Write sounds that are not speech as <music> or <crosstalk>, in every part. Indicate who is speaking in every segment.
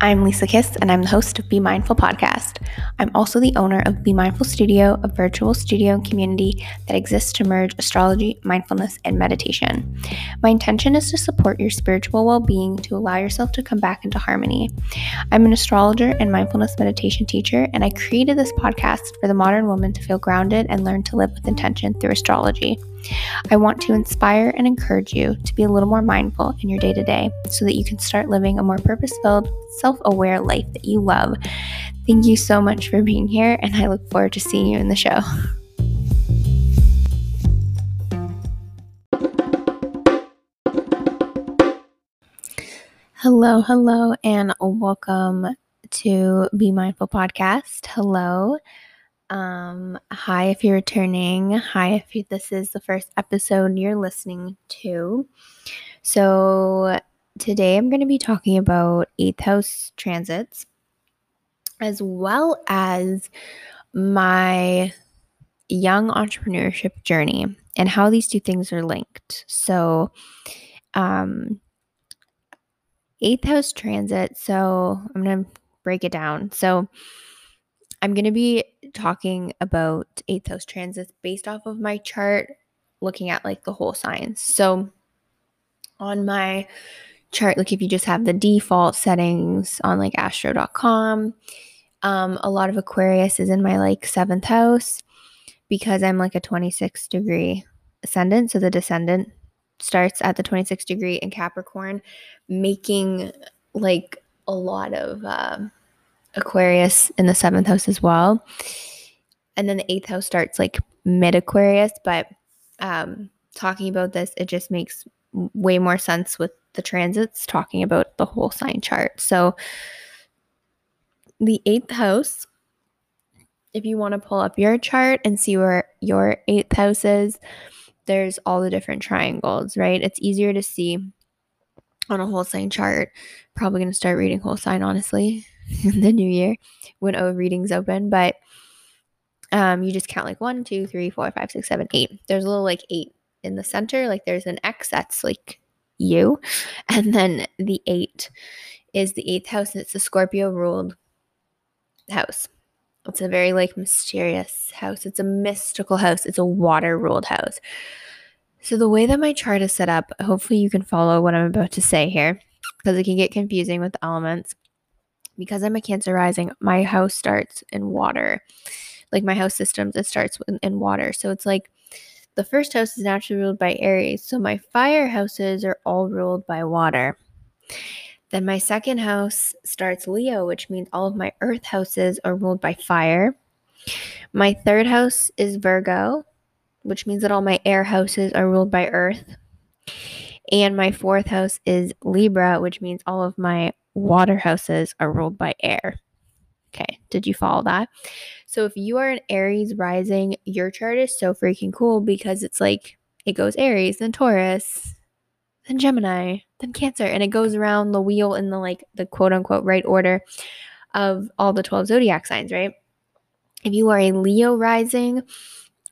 Speaker 1: I'm Lisa Kiss, and I'm the host of Be Mindful Podcast. I'm also the owner of Be Mindful Studio, a virtual studio community that exists to merge astrology, mindfulness, and meditation. My intention is to support your spiritual well being to allow yourself to come back into harmony. I'm an astrologer and mindfulness meditation teacher, and I created this podcast for the modern woman to feel grounded and learn to live with intention through astrology. I want to inspire and encourage you to be a little more mindful in your day to day so that you can start living a more purpose filled, self aware life that you love. Thank you so much for being here, and I look forward to seeing you in the show. Hello, hello, and welcome to Be Mindful Podcast. Hello. Um, hi, if you're returning. Hi, if you, this is the first episode you're listening to. So, today I'm going to be talking about eighth house transits as well as my young entrepreneurship journey and how these two things are linked. So, um, eighth house transit. So, I'm going to break it down. So, I'm going to be talking about eighth house transits based off of my chart, looking at like the whole signs. So on my chart, like if you just have the default settings on like astro.com, um, a lot of Aquarius is in my like seventh house because I'm like a 26 degree ascendant. So the descendant starts at the 26 degree in Capricorn, making like a lot of. Um, Aquarius in the seventh house as well. And then the eighth house starts like mid Aquarius, but um, talking about this, it just makes way more sense with the transits talking about the whole sign chart. So the eighth house, if you want to pull up your chart and see where your eighth house is, there's all the different triangles, right? It's easier to see on a whole sign chart. Probably going to start reading whole sign, honestly, in <laughs> the new year when O readings open, but um, you just count like one, two, three, four, five, six, seven, eight. There's a little like eight in the center, like there's an X that's like you, <laughs> and then the eight is the eighth house, and it's a Scorpio ruled house. It's a very like mysterious house. It's a mystical house. It's a water ruled house. So the way that my chart is set up, hopefully you can follow what I'm about to say here because it can get confusing with the elements because I'm a Cancer rising, my house starts in water. Like my house systems, it starts in, in water. So it's like the first house is naturally ruled by Aries. So my fire houses are all ruled by water. Then my second house starts Leo, which means all of my earth houses are ruled by fire. My third house is Virgo, which means that all my air houses are ruled by earth. And my fourth house is Libra, which means all of my water houses are ruled by air. Okay, did you follow that? So if you are an Aries rising, your chart is so freaking cool because it's like it goes Aries, then Taurus, then Gemini, then Cancer, and it goes around the wheel in the like the quote unquote right order of all the 12 zodiac signs, right? If you are a Leo rising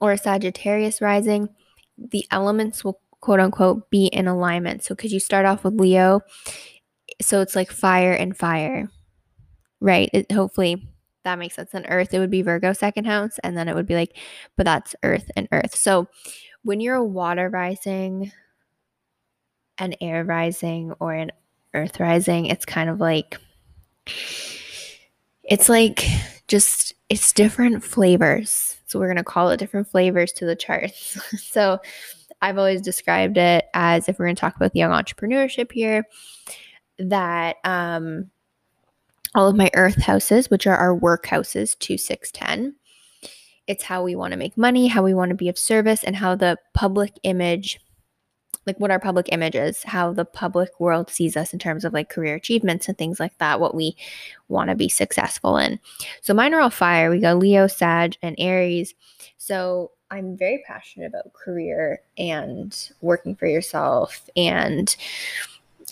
Speaker 1: or a Sagittarius rising, the elements will quote unquote be in alignment. So, because you start off with Leo, so it's like fire and fire, right? It, hopefully that makes sense. And Earth, it would be Virgo second house, and then it would be like, but that's Earth and Earth. So when you're a water rising, an air rising, or an Earth rising, it's kind of like, it's like just it's different flavors. So we're gonna call it different flavors to the charts. <laughs> so I've always described it as if we're going to talk about young entrepreneurship here, that um, all of my earth houses, which are our work houses, 2, 6, 10, it's how we want to make money, how we want to be of service, and how the public image, like what our public image is, how the public world sees us in terms of like career achievements and things like that, what we want to be successful in. So mine are all fire. We got Leo, Sag, and Aries. So I'm very passionate about career and working for yourself and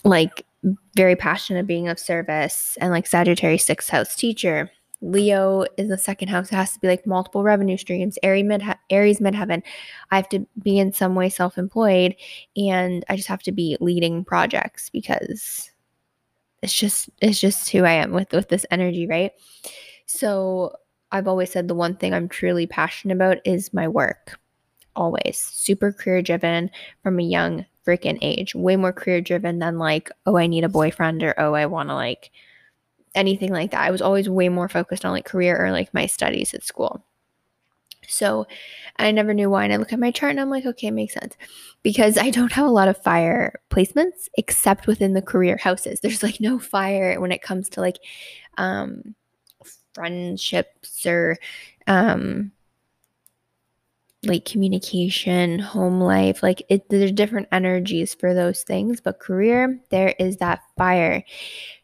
Speaker 1: like very passionate being of service and like Sagittarius sixth house teacher. Leo is the second house. It has to be like multiple revenue streams. Aries mid Aries midheaven. I have to be in some way self-employed, and I just have to be leading projects because it's just it's just who I am with with this energy, right? So I've always said the one thing I'm truly passionate about is my work. Always super career driven from a young freaking age. Way more career driven than like, oh, I need a boyfriend or oh, I want to like anything like that. I was always way more focused on like career or like my studies at school. So I never knew why. And I look at my chart and I'm like, okay, it makes sense. Because I don't have a lot of fire placements except within the career houses. There's like no fire when it comes to like um friendships or um like communication, home life, like it there's different energies for those things, but career there is that fire.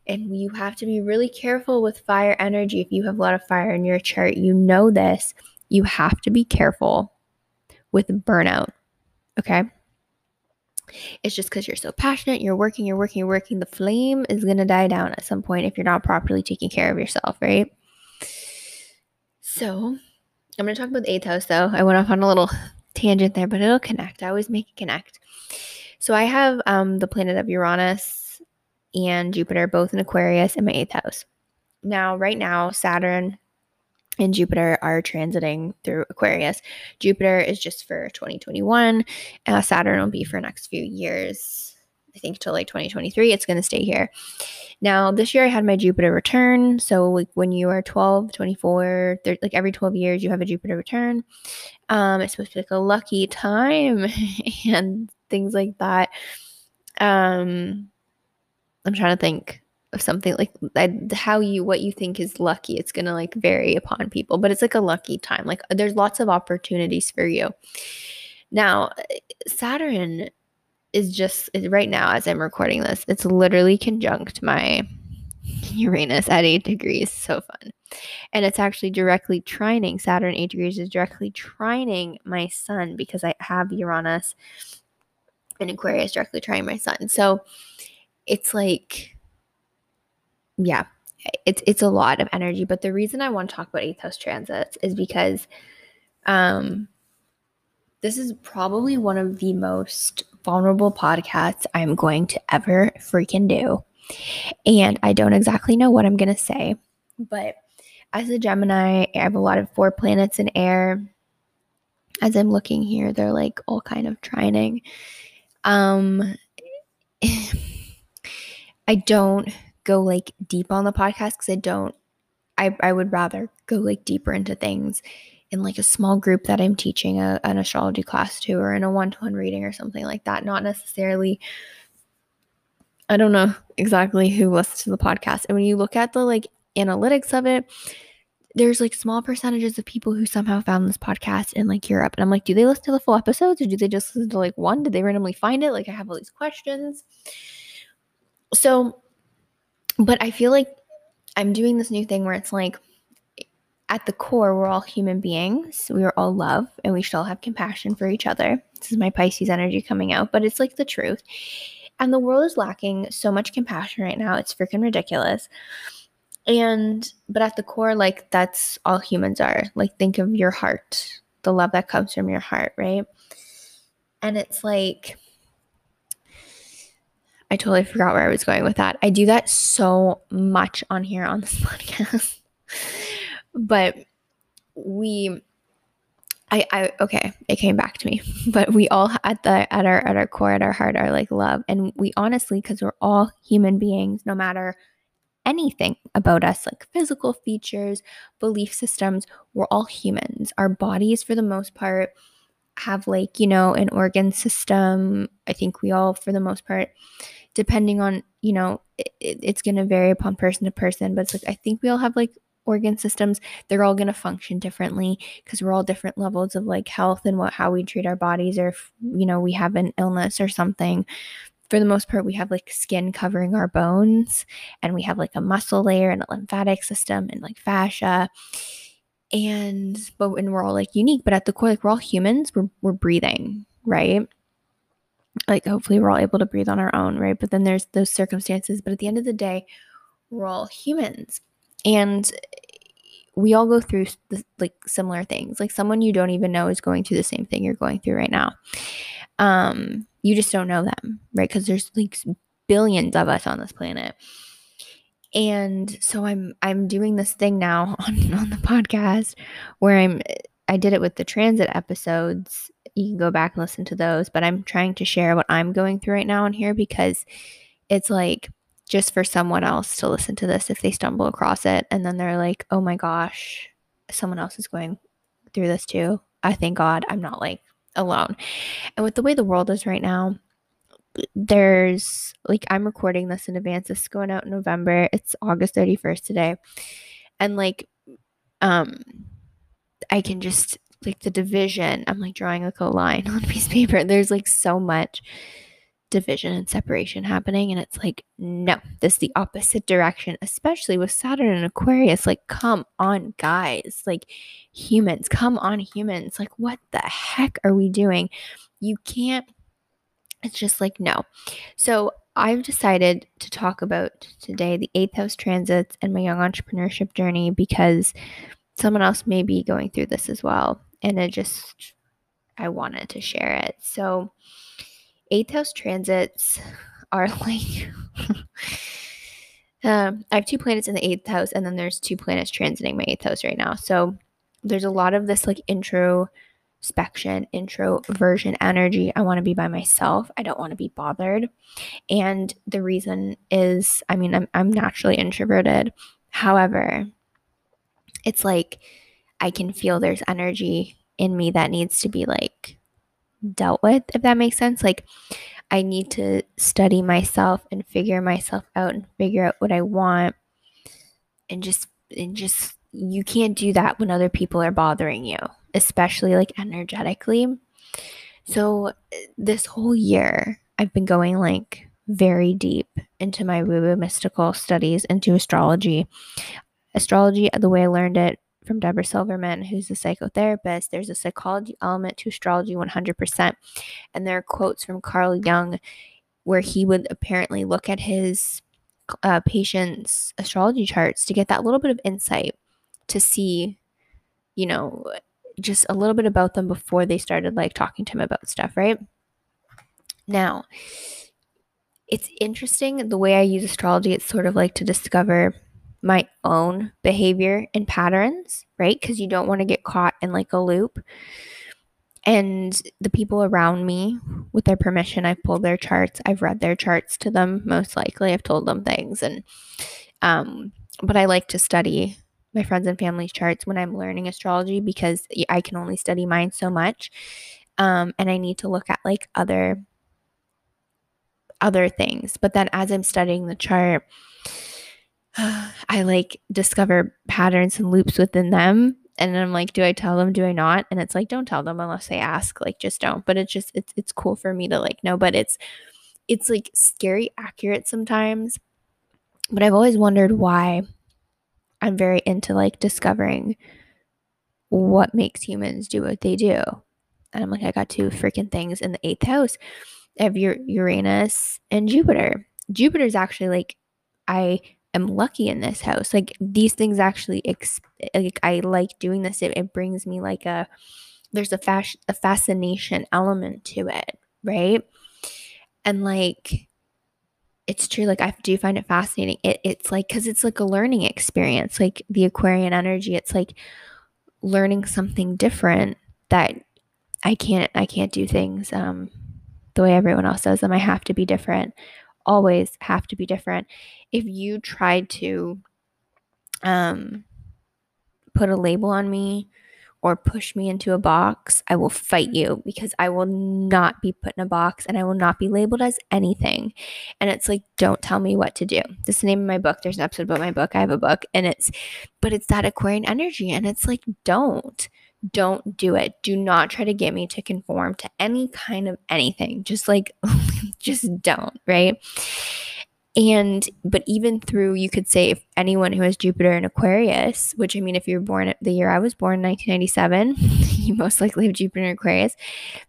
Speaker 1: And you have to be really careful with fire energy if you have a lot of fire in your chart. You know this. You have to be careful with burnout. Okay? It's just because you're so passionate, you're working, you're working, you're working. The flame is going to die down at some point if you're not properly taking care of yourself, right? So, I'm going to talk about the eighth house though. I went off on a little <laughs> tangent there, but it'll connect. I always make it connect. So, I have um, the planet of Uranus and Jupiter both in Aquarius in my eighth house. Now, right now, Saturn and Jupiter are transiting through Aquarius. Jupiter is just for 2021. Uh, Saturn will be for next few years. I think till like 2023, it's going to stay here. Now, this year I had my Jupiter return. So, like when you are 12, 24, 30, like every 12 years, you have a Jupiter return. Um, it's supposed to be like a lucky time <laughs> and things like that. Um, I'm trying to think of something like how you what you think is lucky it's to like vary upon people but it's like a lucky time like there's lots of opportunities for you now saturn is just right now as I'm recording this, it's literally conjunct my <laughs> Uranus at eight degrees. So fun. And it's actually directly trining Saturn, eight degrees is directly trining my sun because I have Uranus and Aquarius directly trining my sun. So it's like, yeah, it's it's a lot of energy. But the reason I want to talk about eighth house transits is because um this is probably one of the most vulnerable podcasts I'm going to ever freaking do. And I don't exactly know what I'm going to say, but as a Gemini, I have a lot of four planets in air. As I'm looking here, they're like all kind of trining. Um, <laughs> I don't go like deep on the podcast because I don't, I, I would rather go like deeper into things in like a small group that I'm teaching a, an astrology class to or in a one to one reading or something like that. Not necessarily, I don't know exactly who listens to the podcast. And when you look at the like analytics of it, there's like small percentages of people who somehow found this podcast in like Europe. And I'm like, do they listen to the full episodes or do they just listen to like one? Did they randomly find it? Like, I have all these questions. So, but I feel like I'm doing this new thing where it's like, at the core, we're all human beings. We are all love and we should all have compassion for each other. This is my Pisces energy coming out, but it's like the truth. And the world is lacking so much compassion right now. It's freaking ridiculous. And, but at the core, like that's all humans are. Like, think of your heart, the love that comes from your heart, right? And it's like, I totally forgot where I was going with that. I do that so much on here on this <laughs> podcast but we I, I okay it came back to me. <laughs> But we all at the at our at our core at our heart are like love. And we honestly because we're all human beings no matter anything about us like physical features belief systems we're all humans. Our bodies for the most part have like you know an organ system. I think we all for the most part depending on you know it, it's going to vary upon person to person but it's like i think we all have like organ systems they're all going to function differently because we're all different levels of like health and what how we treat our bodies or if you know we have an illness or something. For the most part we have like skin covering our bones and we have like a muscle layer and a lymphatic system and like fascia. And but and we're all like unique but at the core like we're all humans we're, we're breathing right? Like hopefully we're all able to breathe on our own right? But then there's those circumstances but at the end of the day we're all humans and we all go through the, like similar things. Like someone you don't even know is going through the same thing you're going through right now. Um, you just don't know them, right? Because there's like billions of us on this planet. And so I'm I'm doing this thing now <laughs> on, on the podcast where I'm I did it with the transit episodes. You can go back and listen to those, but I'm trying to share what I'm going through right now on here because it's like just for someone else to listen to this if they stumble across it and then they're like, "Oh my gosh, someone else is going through this too." I thank God I'm not like alone. And with the way the world is right now, there's like I'm recording this in advance. This is going out in November. It's August 31st today. And like um I can just like the division. I'm like drawing like a line <laughs> on a piece of paper. There's like so much division and separation happening. And it's like, no, this is the opposite direction, especially with Saturn and Aquarius. Like, come on, guys. Like, humans, come on, humans. Like, what the heck are we doing? You can't, it's just like, no. So, I've decided to talk about today the eighth house transits and my young entrepreneurship journey because someone else may be going through this as well. And it just, I wanted to share it. So, eighth house transits are <laughs> like um, I have two planets in the eighth house, and then there's two planets transiting my eighth house right now. So there's a lot of this like introspection, introversion energy. I want to be by myself. I don't want to be bothered. And the reason is, I mean, I'm I'm naturally introverted. However, it's like I can feel there's energy in me that needs to be like dealt with, if that makes sense. Like, I need to study myself and figure myself out and figure out what I want. And just, and just, you can't do that when other people are bothering you, especially like energetically. So, this whole year, I've been going like very deep into my woo woo mystical studies, into astrology. Astrology, the way I learned it from Deborah Silverman, who's a psychotherapist, there's a psychology element to astrology 100%. And there are quotes from Carl Jung where he would apparently look at his uh, patients' astrology charts to get that little bit of insight to see, you know, just a little bit about them before they started like talking to him about stuff, right? Now, it's interesting the way I use astrology, it's sort of like to discover my own behavior and patterns, right? Because you don't want to get caught in like a loop. And the people around me, with their permission, I've pulled their charts. I've read their charts to them, most likely. I've told them things. And, um, but I like to study my friends and family's charts when I'm learning astrology because I can only study mine so much. Um, and I need to look at like other other things. But then as I'm studying the chart, <gasps> I like discover patterns and loops within them. And I'm like, do I tell them? Do I not? And it's like, don't tell them unless they ask. Like, just don't. But it's just, it's, it's cool for me to like know. But it's, it's like scary accurate sometimes. But I've always wondered why I'm very into like discovering what makes humans do what they do. And I'm like, I got two freaking things in the eighth house of your Uranus and Jupiter. Jupiter is actually like, I am lucky in this house. Like these things actually, like I like doing this. It, it brings me like a, there's a fas- a fascination element to it, right? And like, it's true. Like I do find it fascinating. It, it's like because it's like a learning experience. Like the Aquarian energy, it's like learning something different that I can't. I can't do things um, the way everyone else does them. I have to be different always have to be different. If you tried to um, put a label on me or push me into a box, I will fight you because I will not be put in a box and I will not be labeled as anything. And it's like, don't tell me what to do. This is the name of my book. There's an episode about my book. I have a book and it's, but it's that Aquarian energy. And it's like, don't don't do it. Do not try to get me to conform to any kind of anything. Just like, <laughs> just don't, right? And, but even through, you could say, if anyone who has Jupiter in Aquarius, which I mean, if you're born the year I was born, 1997, <laughs> you most likely have Jupiter in Aquarius,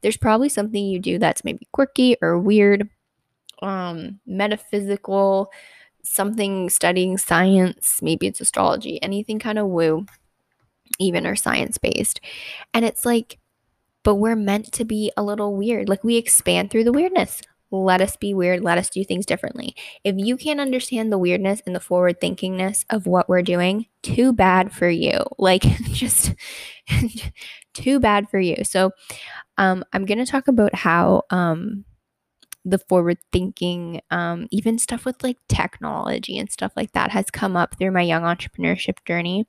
Speaker 1: there's probably something you do that's maybe quirky or weird, um, metaphysical, something studying science, maybe it's astrology, anything kind of woo even are science based. And it's like, but we're meant to be a little weird. Like we expand through the weirdness. let us be weird. Let us do things differently. If you can't understand the weirdness and the forward thinkingness of what we're doing, too bad for you. <laughs> Like, just <laughs> too bad for you. So, um, I'm going to talk about how um, the forward thinking, um, even stuff with like technology and stuff like that has come up through my young entrepreneurship journey.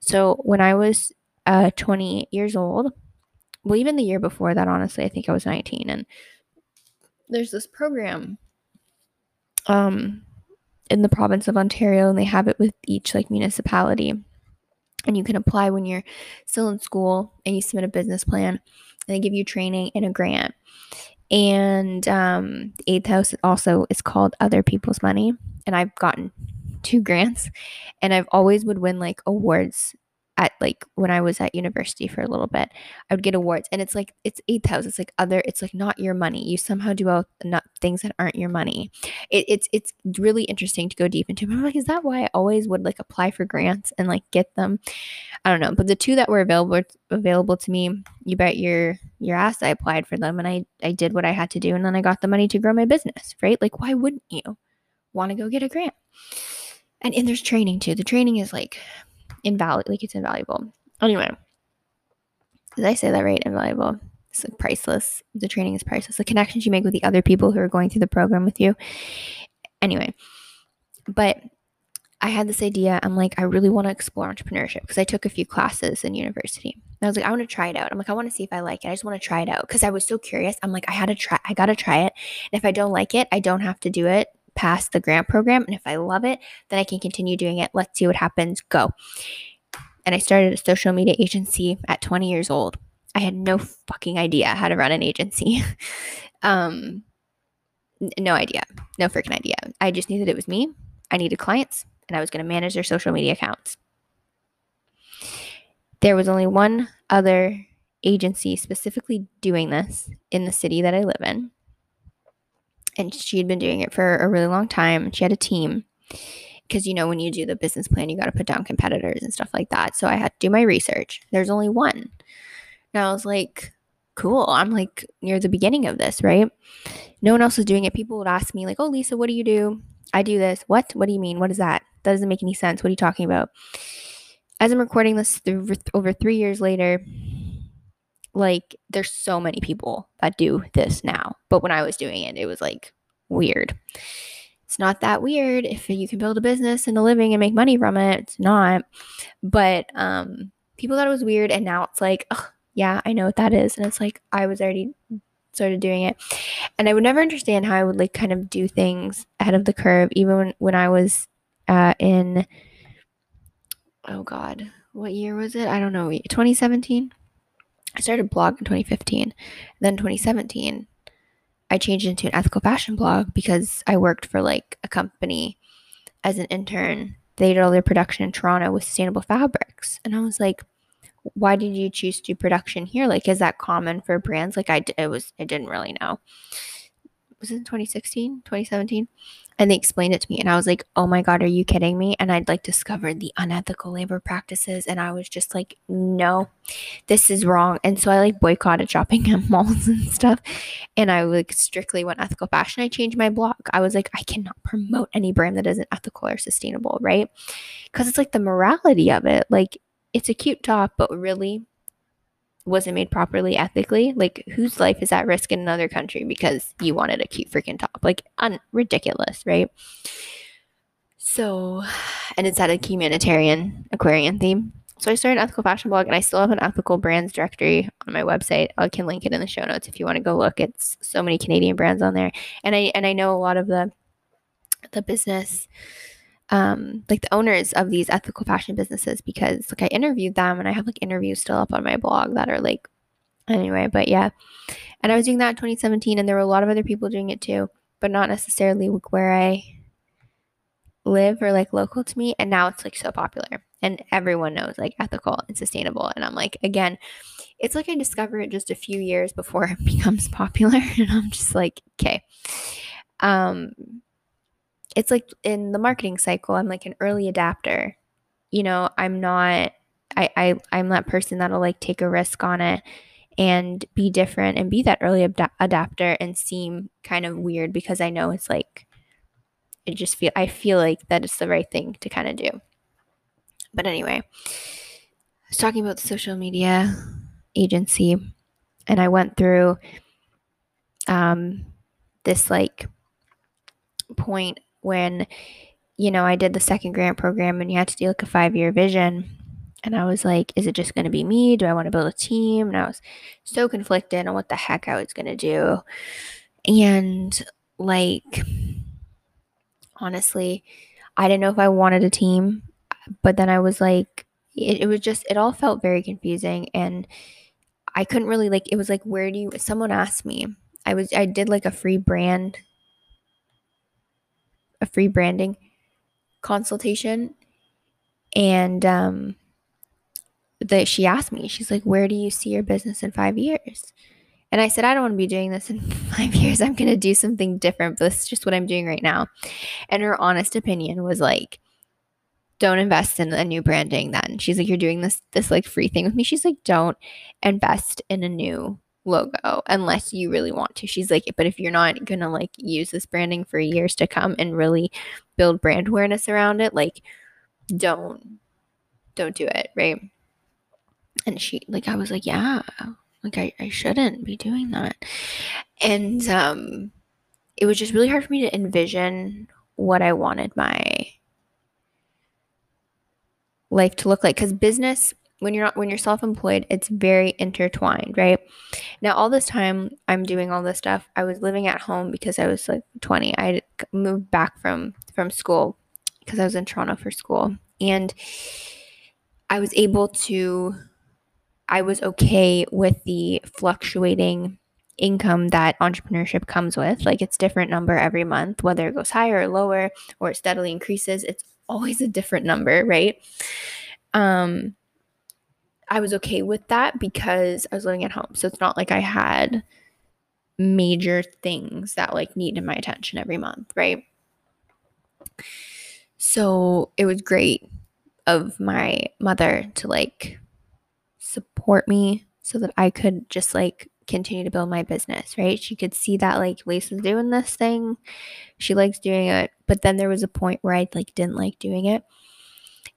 Speaker 1: So, when I was uh, 28 years old, well, even the year before that, honestly, I think I was 19. And there's this program um, in the province of Ontario, and they have it with each like municipality. And you can apply when you're still in school and you submit a business plan, and they give you training and a grant. And um, the eighth house also is called Other People's Money. And I've gotten two <laughs> grants, and I've always would win like awards at like when I was at university for a little bit, I would get awards and it's like it's eight thousand. It's like other it's like not your money. You somehow do out not things that aren't your money. It, it's it's really interesting to go deep into. But I'm like, is that why I always would like apply for grants and like get them? I don't know. But the two that were available available to me, you bet your your ass I applied for them and I I did what I had to do and then I got the money to grow my business, right? Like why wouldn't you want to go get a grant? And and there's training too. The training is like invaluable. Like it's invaluable. Anyway, did I say that right? Invaluable. It's like priceless. The training is priceless. The connections you make with the other people who are going through the program with you. Anyway, but I had this idea. I'm like, I really want to explore entrepreneurship because I took a few classes in university. And I was like, I want to try it out. I'm like, I want to see if I like it. I just want to try it out because I was so curious. I'm like, I had to try. I got to try it. And if I don't like it, I don't have to do it the grant program. And if I love it, then I can continue doing it. Let's see what happens. Go. And I started a social media agency at 20 years old. I had no fucking idea how to run an agency. <laughs> um, n- no idea. No freaking idea. I just knew that it was me. I needed clients and I was going to manage their social media accounts. There was only one other agency specifically doing this in the city that I live in and she had been doing it for a really long time. She had a team because you know when you do the business plan, you got to put down competitors and stuff like that. So I had to do my research. There's only one. And I was like, cool. I'm like near the beginning of this, right? No one else was doing it. People would ask me like, "Oh, Lisa, what do you do?" I do this. What? What do you mean? What is that? That doesn't make any sense. What are you talking about? As I'm recording this th- over three years later, like there's so many people that do this now. But when I was doing it, it was like weird. It's not that weird if you can build a business and a living and make money from it. It's not. But um people thought it was weird and now it's like, yeah, I know what that is. And it's like I was already started doing it. And I would never understand how I would like kind of do things ahead of the curve, even when, when I was uh, in, oh God, what year was it? I don't know, 2017? I started blog in 2015. Then 2017, I changed into an ethical fashion blog because I worked for like a company as an intern. They did all their production in Toronto with sustainable fabrics. And I was like, why did you choose to do production here? Like, is that common for brands? Like, I, it was, I didn't really know. Was it 2016, 2017? And they explained it to me, and I was like, oh my God, are you kidding me? And I'd like discovered the unethical labor practices, and I was just like, no, this is wrong. And so I like boycotted shopping <laughs> at malls and stuff. And I like strictly went ethical fashion. I changed my blog. I was like, I cannot promote any brand that isn't ethical or sustainable, right? Because it's like the morality of it. Like, it's a cute top, but really, wasn't made properly ethically, like whose life is at risk in another country because you wanted a cute freaking top? Like, un- ridiculous, right? So, and it's at a humanitarian Aquarian theme. So I started an ethical fashion blog, and I still have an ethical brands directory on my website. I can link it in the show notes if you want to go look. It's so many Canadian brands on there, and I and I know a lot of the the business um, like the owners of these ethical fashion businesses because like I interviewed them and I have like interviews still up on my blog that are like anyway, but yeah. And I was doing that in 2017 and there were a lot of other people doing it too, but not necessarily where I live or like local to me. And now it's like so popular and everyone knows like ethical and sustainable. And I'm like, again, it's like I discovered it just a few years before <laughs> it becomes popular. <laughs> And I'm just like, okay. Um, it's like in the marketing cycle, I'm like an early adapter. You know, I'm not I, I I'm that person that'll like take a risk on it and be different and be that early ad- adapter and seem kind of weird because I know it's like it just feel I feel like that it's the right thing to kind of do. But anyway, I was talking about the social media agency and I went through um this like point when you know I did the second grant program and you had to do like a 5-year vision and I was like, is it just going to be me? Do I want to build a team? And I was so conflicted on what the heck I was going to do. And like, honestly, I didn't know if I wanted a team, but then I was like, it, it was just, it all felt very confusing. And I couldn't really, like, it was like, where do you, someone asked me, I was, I did like a free brand, a free branding consultation. And, um, that she asked me, she's like, Where do you see your business in five years? And I said, I don't want to be doing this in <laughs> five years. I'm going to do something different, but this is just what I'm doing right now. And her honest opinion was like, don't invest in a new branding then. She's like, you're doing this, this like free thing with me. She's like, don't invest in a new logo unless you really want to. She's like, but if you're not to like use this branding for years to come and really build brand awareness around it, like, don't, don't do it. Right and she like i was like yeah like I, I shouldn't be doing that and um it was just really hard for me to envision what i wanted my life to look like because business when you're not when you're self-employed it's very intertwined right now all this time i'm doing all this stuff i was living at home because i was like 20 i moved back from from school because i was in toronto for school and i was able to I was okay with the fluctuating income that entrepreneurship comes with. Like it's different number every month, whether it goes higher or lower or it steadily increases, it's always a different number, right? Um I was okay with that because I was living at home. So it's not like I had major things that like needed my attention every month, right? So it was great of my mother to like support me so that I could just like continue to build my business, right? She could see that like Lisa's doing this thing. She likes doing it. But then there was a point where I like didn't like doing it.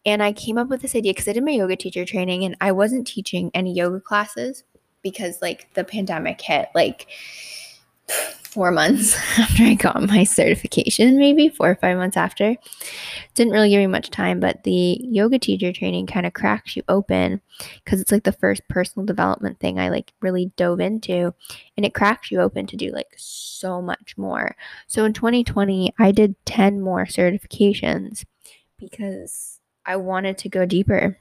Speaker 1: And I came up with this idea because I did my yoga teacher training and I wasn't teaching any yoga classes because like the pandemic hit like <sighs> four months <laughs> after I got my certification, maybe four or five months after. Didn't really give me much time, but the yoga teacher training kind of cracks you open because it's like the first personal development thing I like really dove into, and it cracks you open to do like so much more. So in 2020, I did 10 more certifications because I wanted to go deeper.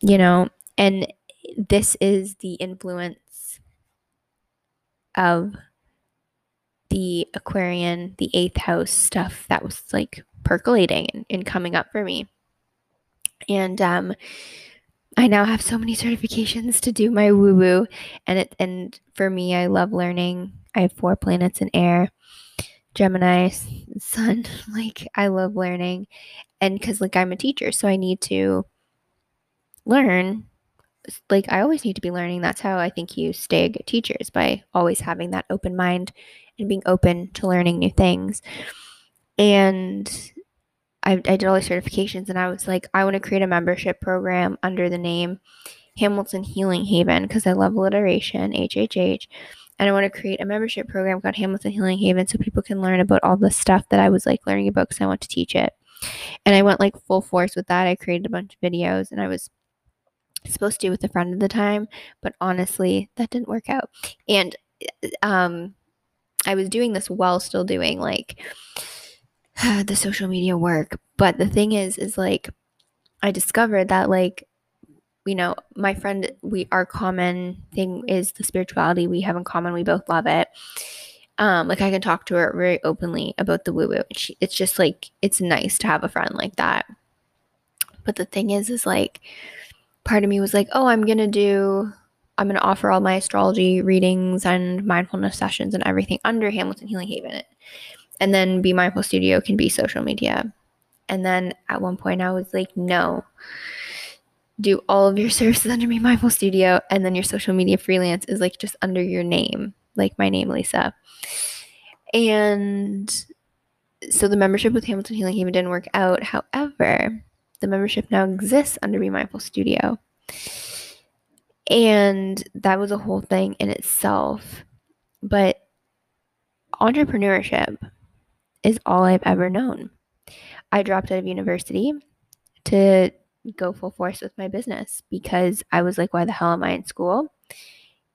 Speaker 1: You know, and this is the influence of the Aquarian, the eighth house stuff that was like percolating and, and coming up for me. And um, I now have so many certifications to do my woo woo, and it and for me, I love learning. I have four planets in air, Gemini, Sun. <laughs> Like I love learning, and because like I'm a teacher, so I need to learn like I always need to be learning. That's how I think you stay a good teacher is by always having that open mind and being open to learning new things. And I, I did all these certifications and I was like, I want to create a membership program under the name Hamilton Healing Haven because I love alliteration, HHH. And I want to create a membership program called Hamilton Healing Haven so people can learn about all the stuff that I was like learning about because I want to teach it. And I went like full force with that. I created a bunch of videos and I was supposed to do with a friend at the time, but honestly, that didn't work out. And um, I was doing this while still doing like <sighs> the social media work. But the thing is, is like I discovered that like you know, my friend, we our common thing is the spirituality we have in common. We both love it. Um, like I can talk to her very openly about the woo woo. It's just like it's nice to have a friend like that. But the thing is, is like part of me was like, oh, I'm to do, I'm to offer all my astrology readings and mindfulness sessions and everything under Hamilton Healing Haven. And then Be Mindful Studio can be social media. And then at one point I was like, no, do all of your <laughs> services under Be Mindful Studio, and then your social media freelance is like just under your name, like my name, Lisa. And so the membership with Hamilton Healing Haven didn't work out. However, the membership now exists under Be Mindful Studio. And that was a whole thing in itself. But entrepreneurship is all I've ever known. I dropped out of university to go full force with my business because I was like, why the hell am I in school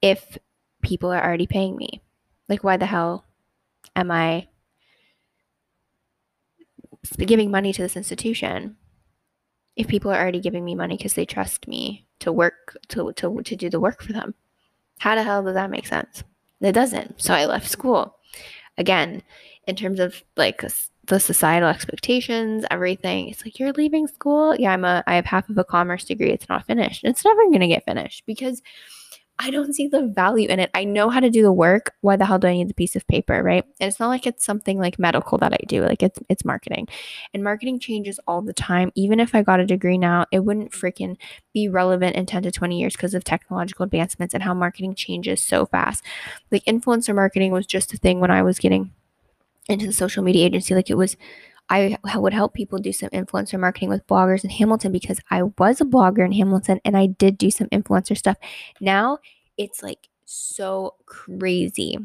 Speaker 1: if people are already paying me? Like, why the hell am I giving money to this institution if people are already giving me money because they trust me to work to, to to do the work for them? How the hell does that make sense? It doesn't. So i left school. Again in terms of like the societal expectations everything it's like you're leaving school? Yeah i'm a i have half of a commerce degree. It's not finished. It's never going to get finished because I don't see the value in it. I know how to do the work. Why the hell do I need the piece of paper, right? And it's not like it's something like medical that I do. Like it's it's marketing. And marketing changes all the time. Even if I got a degree now, it wouldn't freaking be relevant in 10 to 20 years because of technological advancements and how marketing changes so fast. Like influencer marketing was just a thing when I was getting into the social media agency. Like it was I would help people do some influencer marketing with bloggers in Hamilton because I was a blogger in Hamilton and I did do some influencer stuff. Now it's like so crazy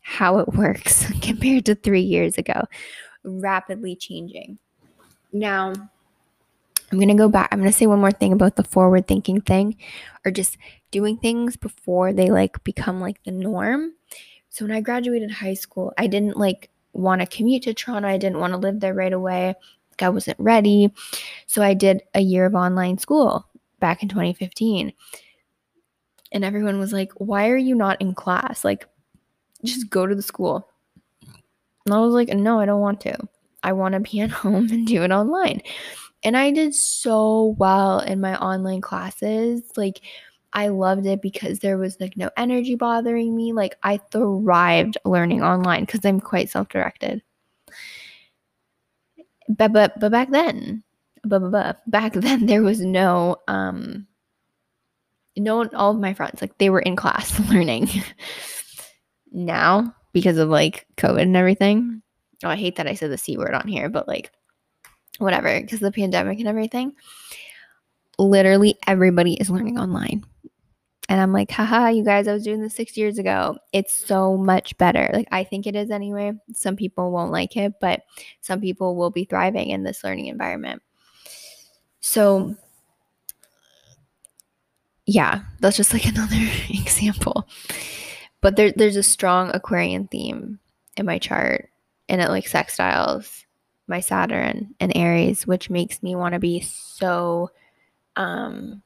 Speaker 1: how it <laughs> works <laughs> compared to three years ago, rapidly changing. Now, I'm going to go back. I'm going to say one more thing about the forward thinking thing or just doing things before they like become like the norm. So when I graduated high school, I didn't like want to commute to Toronto. I didn't want to live there right away. Like I wasn't ready. So I did a year of online school back in 2015. And everyone was like, "Why are you not in class? Like just go to the school." And I was like, "No, I don't want to. I want to be at <laughs> home and do it online." And I did so well in my online classes. Like I loved it because there was like no energy bothering me. Like I thrived learning online because I'm quite self-directed. But but but back then, but, but, but back <laughs> then there was no um no all of my friends like they were in class <laughs> learning. now because of like COVID and everything. Oh, I hate that I said the C word on here, but like whatever, because the pandemic and everything. Literally everybody is learning online. And I'm like, haha, you guys, I was doing this six years ago. It's so much better. Like, I think it is anyway. Some people won't like it, but some people will be thriving in this learning environment. So, yeah, that's just like <laughs> another example. But there, there's a strong Aquarian theme in my chart, and it like sextiles my Saturn and Aries, which makes me want to be so um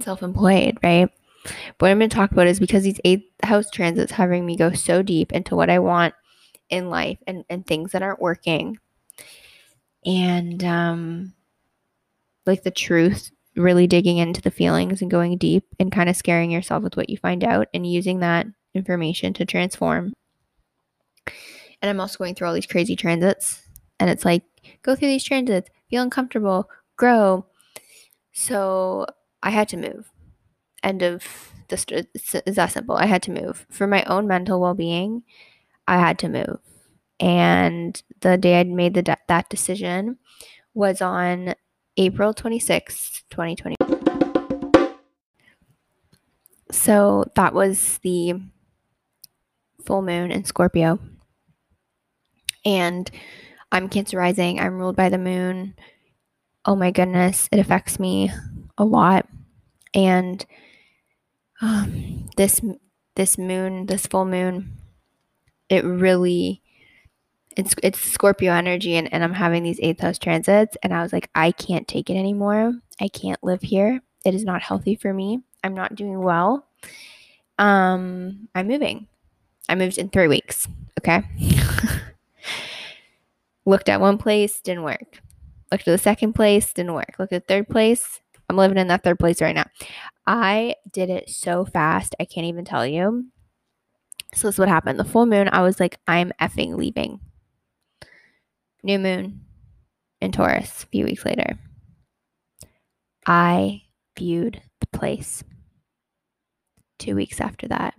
Speaker 1: self-employed, right? But what I'm going to talk about is because these eighth house transits having me go so deep into what I want in life and, and things that aren't working. And um like the truth, really digging into the feelings and going deep and kind of scaring yourself with what you find out and using that information to transform. And I'm also going through all these crazy transits. And it's like, go through these transits, feel uncomfortable, grow. So I had to move. End of this is that simple. I had to move. For my own mental well being, I had to move. And the day I made the de- that decision was on April 26th, 2020. So that was the full moon in Scorpio. And I'm Cancer rising. I'm ruled by the moon. Oh my goodness, it affects me a lot. And um, this this moon, this full moon, it really it's it's Scorpio energy and, and I'm having these eighth house transits and I was like, I can't take it anymore. I can't live here. It is not healthy for me. I'm not doing well. Um, I'm moving. I moved in three weeks. Okay. <laughs> Looked at one place, didn't work. Looked at the second place, didn't work. Looked at the third place, I'm living in that third place right now. I did it so fast, I can't even tell you. So this is what happened. The full moon, I was like, I'm effing leaving. New moon in Taurus a few weeks later. I viewed the place. Two weeks after that,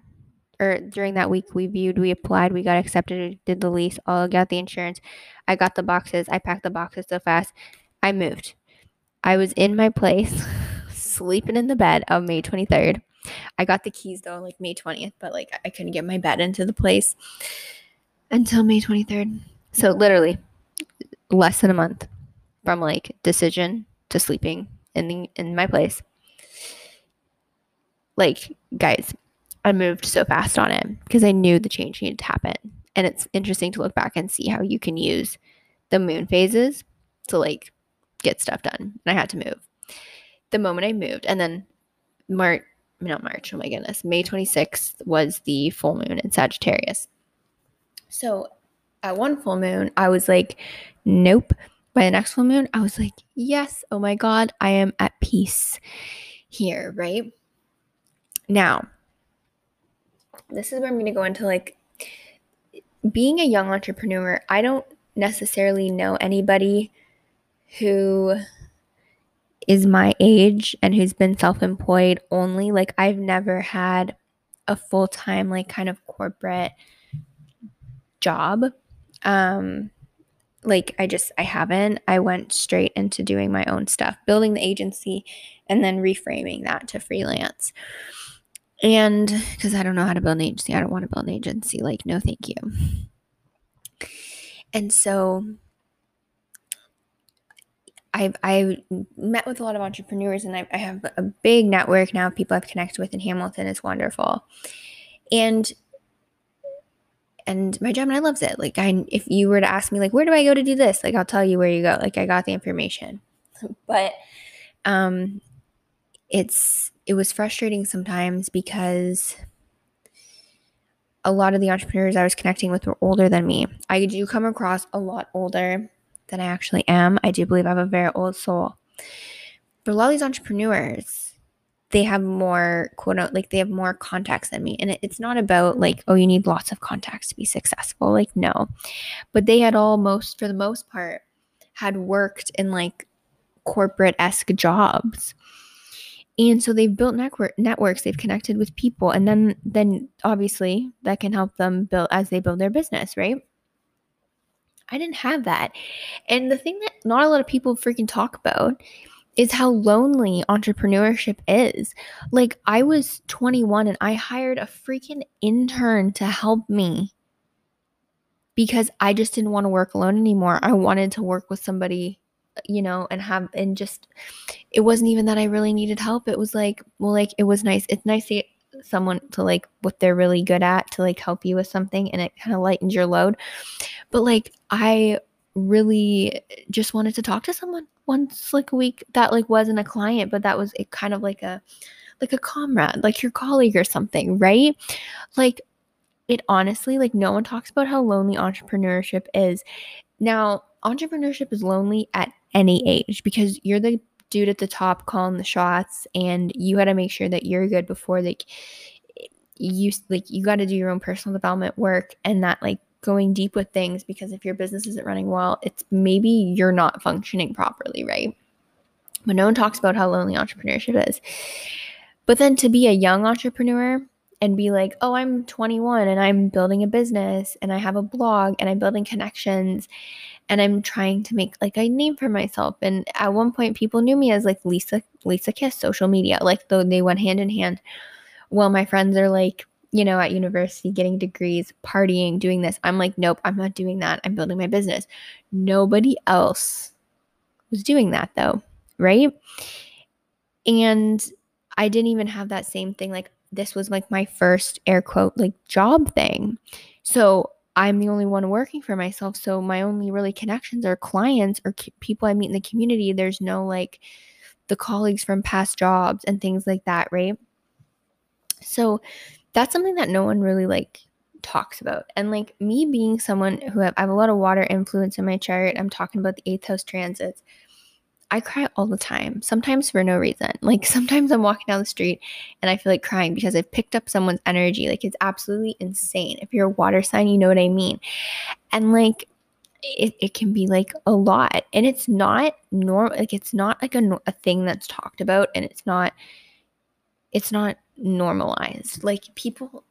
Speaker 1: or during that week, we viewed, we applied, we got accepted, did the lease, all got the insurance. I got the boxes. I packed the boxes so fast. I moved. I was in my place, <laughs> sleeping in the bed on May 23rd. I got the keys though, like May 20th, but like I couldn't get my bed into the place until May 23rd. So literally less than a month from like decision to sleeping in the in my place. Like guys, I moved so fast on it because I knew the change needed to happen. And it's interesting to look back and see how you can use the moon phases to like get stuff done. And I had to move. The moment I moved, and then March, not March, oh my goodness, May 26th was the full moon in Sagittarius. So at one full moon, I was like, nope. By the next full moon, I was like, yes, oh my God, I am at peace here, right? Now, this is where I'm going to go into like being a young entrepreneur. I don't necessarily know anybody who is my age and who's been self employed only. Like, I've never had a full time, like, kind of corporate job. Um, like, I just, I haven't. I went straight into doing my own stuff, building the agency, and then reframing that to freelance. And because I don't know how to build an agency, I don't want to build an agency. Like, no, thank you. And so I've I've met with a lot of entrepreneurs and I, I have a big network now of people I've connected with in Hamilton. It's wonderful. And and my Gemini loves it. Like I if you were to ask me like where do I go to do this? Like I'll tell you where you go. Like I got the information. <laughs> But um it's it was frustrating sometimes because a lot of the entrepreneurs I was connecting with were older than me. I do come across a lot older than I actually am. I do believe I have a very old soul. But a lot of these entrepreneurs, they have more quote unquote like they have more contacts than me. And it, it's not about like, oh, you need lots of contacts to be successful. Like, no. But they had almost, for the most part, had worked in like corporate esque jobs. And so they've built network networks, they've connected with people, and then then obviously that can help them build as they build their business, right? I didn't have that. And the thing that not a lot of people freaking talk about is how lonely entrepreneurship is. Like, I was 21 and I hired a freaking intern to help me because I just didn't want to work alone anymore. I wanted to work with somebody, you know, and have, and just, it wasn't even that I really needed help. It was like, well, like, it was nice. It's nice to get someone to like what they're really good at to like help you with something and it kind of lightens your load. But like I really just wanted to talk to someone once like a week that like wasn't a client, but that was a kind of like a like a comrade, like your colleague or something, right? Like it honestly like no one talks about how lonely entrepreneurship is. Now, entrepreneurship is lonely at any age because you're the dude at the top calling the shots and you got to make sure that you're good before like you like you got to do your own personal development work and that like going deep with things because if your business isn't running well it's maybe you're not functioning properly right? But no one talks about how lonely entrepreneurship is. But then to be a young entrepreneur and be like oh i'm 21 and i'm building a business and i have a blog and i'm building connections and I'm trying to make like a name for myself. And at one point, people knew me as like Lisa Lisa Kiss social media, like though they went hand in hand. Well, my friends are like, you know, at university, getting degrees, partying, doing this. I'm like, nope, I'm not doing that. I'm building my business. Nobody else was doing that though, right? And I didn't even have that same thing. Like, this was like my first air quote, like job thing. So I'm the only one working for myself. So my only really connections are clients or people I meet in the community. There's no like the colleagues from past jobs and things like that, right? So that's something that no one really like talks about. And like me being someone who have, I have a lot of water influence in my chart, I'm talking about the eighth house transits. I cry all the time, sometimes for no reason. <laughs> Like sometimes I'm walking down the street and I feel like crying because I've picked up someone's energy. Like it's absolutely insane. If you're a water sign, you know what I mean. And like it, it can be like a lot and it's not normal like it's not like a, a thing that's talked about and it's not it's not normalized like people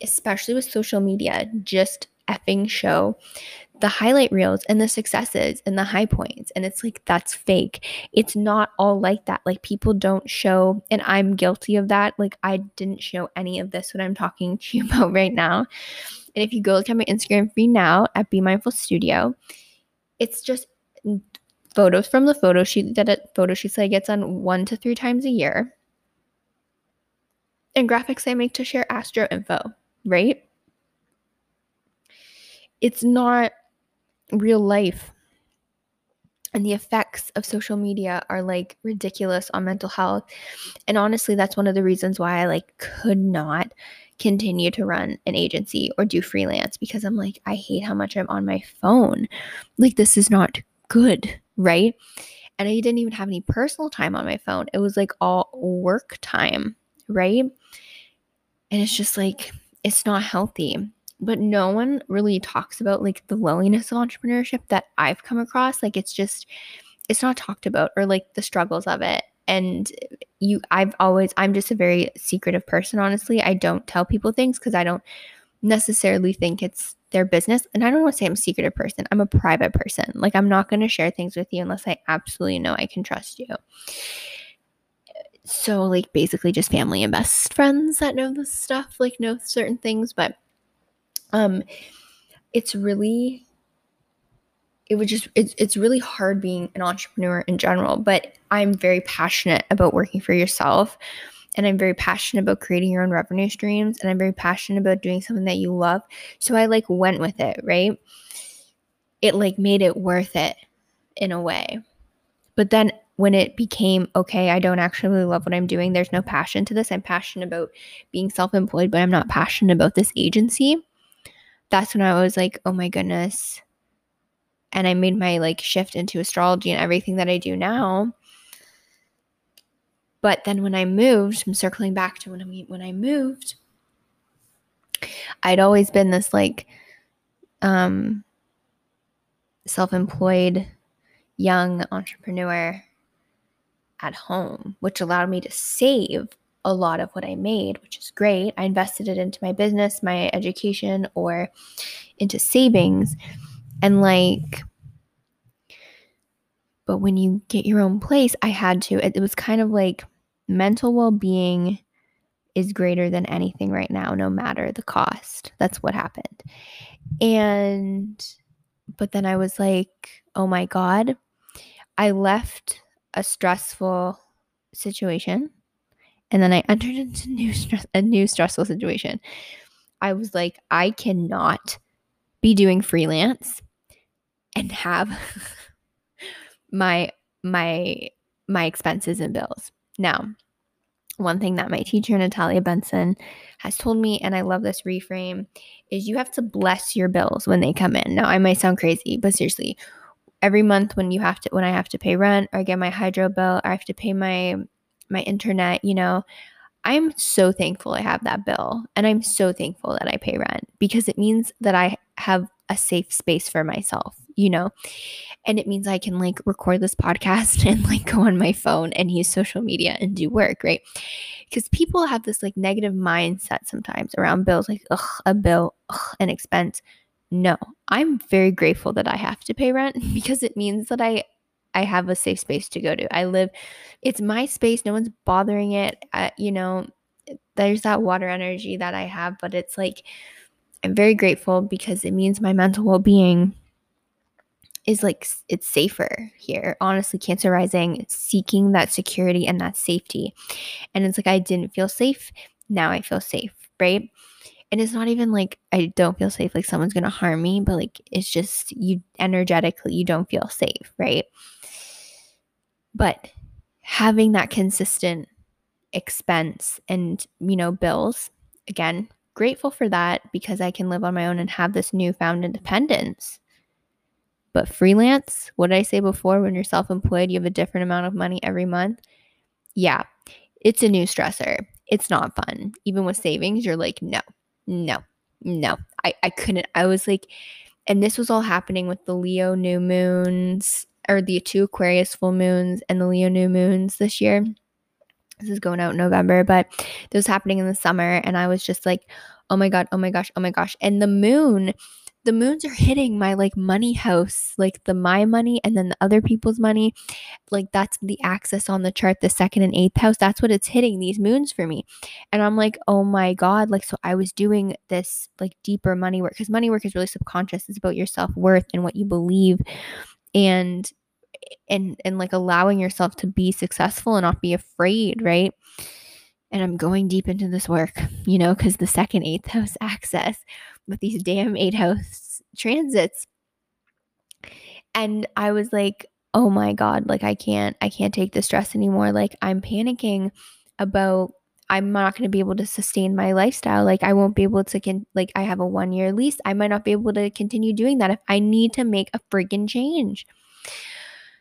Speaker 1: especially with social media just effing show the highlight reels and the successes and the high points. And it's like, that's fake. It's not all like that. Like, people don't show, and I'm guilty of that. Like, I didn't show any of this, what I'm talking <laughs> to you about right now. And if you go look at my Instagram feed now at Be Mindful Studio, it's just photos from the photo shoot that it, photo shoots I get done one to three times a year. And graphics I make to share astro info, right? It's not real life. And the effects of social media are like ridiculous on mental health. And honestly, that's one of the reasons why I like could not continue to run an agency or do freelance because I'm like, I hate how much I'm on my phone. Like, this is not good, right? And I didn't even have any personal time on my phone. It was like all work time, right? And it's just like, it's not healthy but no one really talks about like the loneliness of entrepreneurship that I've come across. Like it's just it's not talked about or like the struggles of it. And you I've always I'm just a very secretive person honestly. I don't tell people things cuz I don't necessarily think it's their business. And I don't want to say I'm a secretive person. I'm a private person. Like I'm not going to share things with you unless I absolutely know I can trust you. So like basically just family and best friends that know this stuff, like know certain things, but um it's really it would just it's, it's really hard being an entrepreneur in general but i'm very passionate about working for yourself. And i'm very passionate about creating your own revenue streams and i'm very passionate about doing something that you love. So i like went with it right? It like made it worth it in a way. But then when it became okay i don't actually love what i'm doing there's no passion to this. I'm passionate about being self-employed but i'm not passionate about this agency that's when I was like, oh my goodness. And I made my like shift into astrology and everything that I do now. But then when I moved, I'm circling back to when I when I moved, I'd always been this like um self-employed young entrepreneur at home, which allowed me to save a lot of what I made, which is great. I invested it into my business, my education, or into savings. And like, but when you get your own place, I had to. It, it was kind of like mental well being is greater than anything right now, no matter the cost. That's what happened. And, but then I was like, oh my God, I left a stressful situation and then I entered into new stress, a new stressful situation. I was like, I cannot be doing freelance and have <laughs> my my my expenses and bills. Now, one thing that my teacher Natalia Benson has told me and I love this reframe is you have to bless your bills when they come in. Now, I might sound crazy, but seriously, every month when you have to when I have to pay rent or get my hydro bill, or I have to pay my my internet, you know, I'm so thankful I have that bill. And I'm so thankful that I pay rent because it means that I have a safe space for myself, you know? And it means I can like record this podcast <laughs> and like go on my phone and use social media and do work, right? Because people have this like negative mindset sometimes around bills, like, ugh, a bill, ugh, an expense. No, I'm very grateful that I have to pay rent <laughs> because it means that I I have a safe space to go to. I live, it's my space. No one's bothering it. You know, there's that water energy that I have, but it's like, I'm very grateful because it means my mental well being is like, it's safer here. Honestly, Cancer Rising, seeking that security and that safety. And it's like, I didn't feel safe. Now I feel safe, right? And it's not even like I don't feel safe, like someone's gonna harm me, but like it's just you energetically, you don't feel safe, right? But having that consistent expense and, you know, bills, again, grateful for that because I can live on my own and have this newfound independence. But freelance, what did I say before? When you're self employed, you have a different amount of money every month. Yeah, it's a new stressor. It's not fun. Even with savings, you're like, no, no, no. I, I couldn't. I was like, And this was all happening with the Leo new moons or the two Aquarius full moons and the Leo new moons this year. This is going out in November, but this was happening in the summer. And I was just like, oh my God, oh my gosh, oh my gosh. And the moon, the moons are hitting my like money house, like the my money and then the other people's money. Like that's the axis on the chart, the second and eighth house. That's what it's hitting these moons for me. And I'm like, oh my God. Like, so I was doing this like deeper money work because money work is really subconscious. It's about your self worth and what you believe. And and and like allowing yourself to be successful and not be afraid, right? And I'm going deep into this work, you know, because the second eighth house <laughs> axis with these damn eight house transits. And I was like, oh my God, like I can't, I can't take the stress anymore. Like I'm panicking about I'm not going to be able to sustain my lifestyle. Like I won't be able to can like I have a 1 year lease. I might not be able to continue doing that if I need to make a freaking change.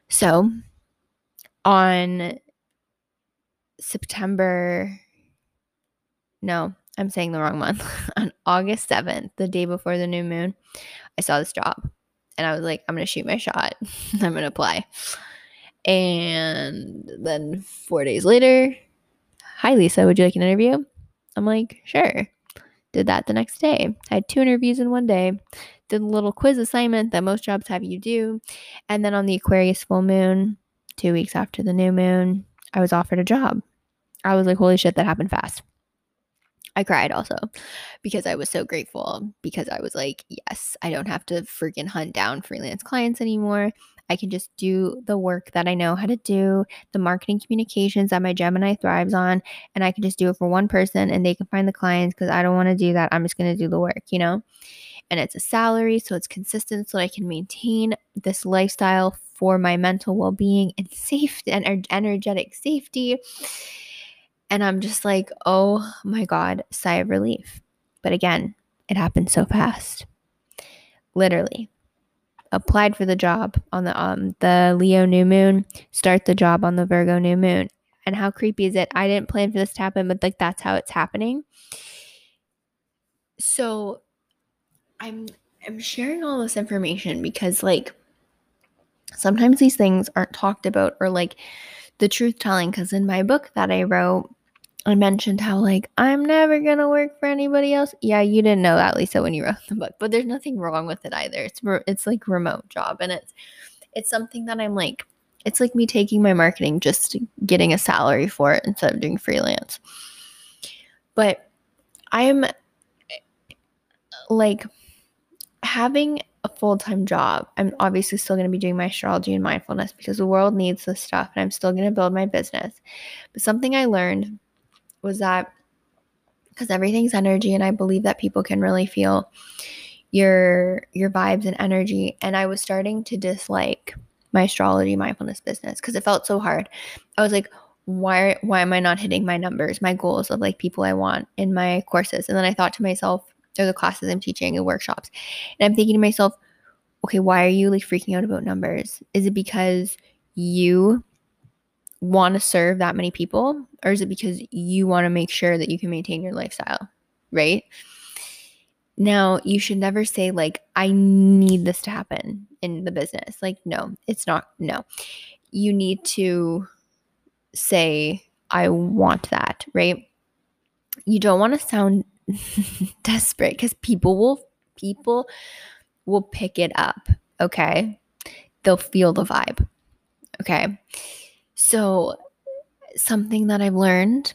Speaker 1: So on September, no, I'm saying the wrong month. <laughs> on August 7th, the day before the new moon, I saw this job and I was like, I'm going to shoot my shot. <laughs> I'm going to apply. And then four days later, hi, Lisa, would you like an interview? I'm like, sure. Did that the next day. I had two interviews in one day did a little quiz assignment that most jobs have you do. And then on the Aquarius full moon, two weeks after the new moon, I was offered a job. I was like, holy shit, that happened fast. I cried also because I was so grateful because I was like, yes, I don't have to freaking hunt down freelance clients anymore. I can just do the work that I know how to do, the marketing communications that my Gemini thrives on, and I can just do it for one person and they can find the clients because I don't want to do that. I'm just going to do the work, you know? and it's a salary, so it's consistent so I can maintain this lifestyle for my mental well being and safety and energetic safety. And I'm just like, oh my God, sigh of relief. But again, it happened so fast. Literally. Applied for the job on the um the Leo new moon, start the job on the Virgo new moon. And how creepy is it? I didn't plan for this to happen, but like that's how it's happening. So I'm I'm sharing all this information because like sometimes these things aren't talked about or like the truth telling because in my book that I wrote I mentioned how like I'm never to work for anybody else. Yeah, you didn't know that Lisa when you wrote <laughs> the book, but there's nothing wrong with it either. It's re- it's like remote job and it's it's something that I'm like it's like me taking my marketing just getting a salary for it instead of doing freelance. But I am like having a full time job, I'm obviously still going to be doing my astrology and mindfulness because the world needs this stuff and I'm still going to build my business. But something I learned was that because everything's energy and I believe that people can really feel your your vibes and energy and I was starting to dislike my astrology mindfulness business because it felt so hard. I was like why why am I not hitting my numbers, my goals of like people I want in my courses? And then I thought to myself, or the classes I'm teaching and workshops. And I'm thinking to myself, okay, why are you like freaking out about numbers? Is it because you want to serve that many people or is it because you want to make sure that you can maintain your lifestyle, right? Now, you should never say like I need this to happen in the business. Like no, it's not no. You need to say I want that, right? You don't want to sound <laughs> desperate because people will people will pick it up okay they'll feel the vibe okay so something that i've learned